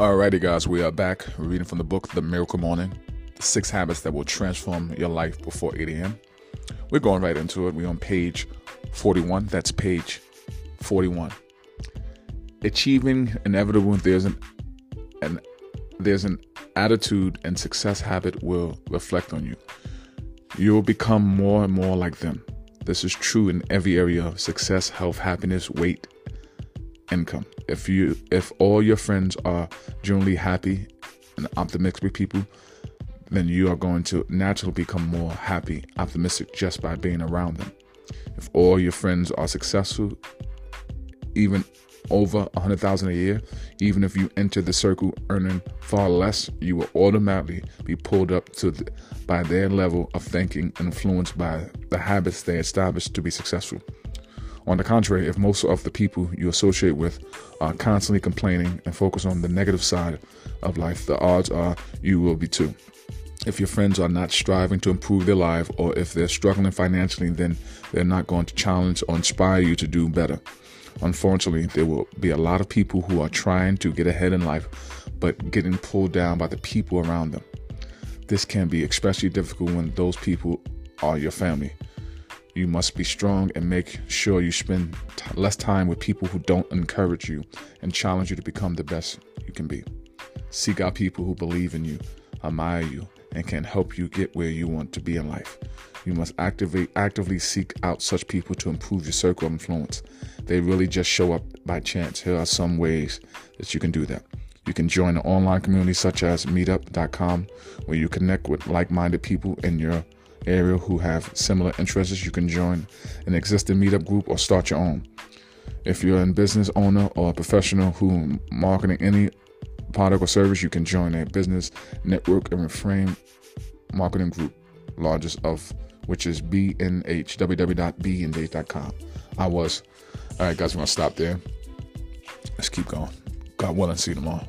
Alrighty, guys, we are back. We're reading from the book The Miracle Morning Six Habits That Will Transform Your Life Before 8 a.m. We're going right into it. We're on page 41. That's page 41. Achieving inevitable, there's an, an there's an attitude and success habit will reflect on you. You'll become more and more like them. This is true in every area of success, health, happiness, weight, income. If you if all your friends are generally happy and optimistic people, then you are going to naturally become more happy, optimistic just by being around them. If all your friends are successful, even over a hundred thousand a year, even if you enter the circle earning far less, you will automatically be pulled up to the, by their level of thinking, influenced by the habits they established to be successful. On the contrary, if most of the people you associate with are constantly complaining and focus on the negative side of life, the odds are you will be too. If your friends are not striving to improve their life or if they're struggling financially, then they're not going to challenge or inspire you to do better. Unfortunately, there will be a lot of people who are trying to get ahead in life but getting pulled down by the people around them. This can be especially difficult when those people are your family. You must be strong and make sure you spend t- less time with people who don't encourage you and challenge you to become the best you can be. Seek out people who believe in you, admire you, and can help you get where you want to be in life. You must actively actively seek out such people to improve your circle of influence. They really just show up by chance. Here are some ways that you can do that. You can join an online community such as meetup.com where you connect with like-minded people in your area who have similar interests, you can join an existing meetup group or start your own. If you're a business owner or a professional who marketing any product or service, you can join a business network and reframe marketing group, largest of which is BNI, www.bni.com. I was. All right, guys, we're going to stop there. Let's keep going. God willing, see you tomorrow.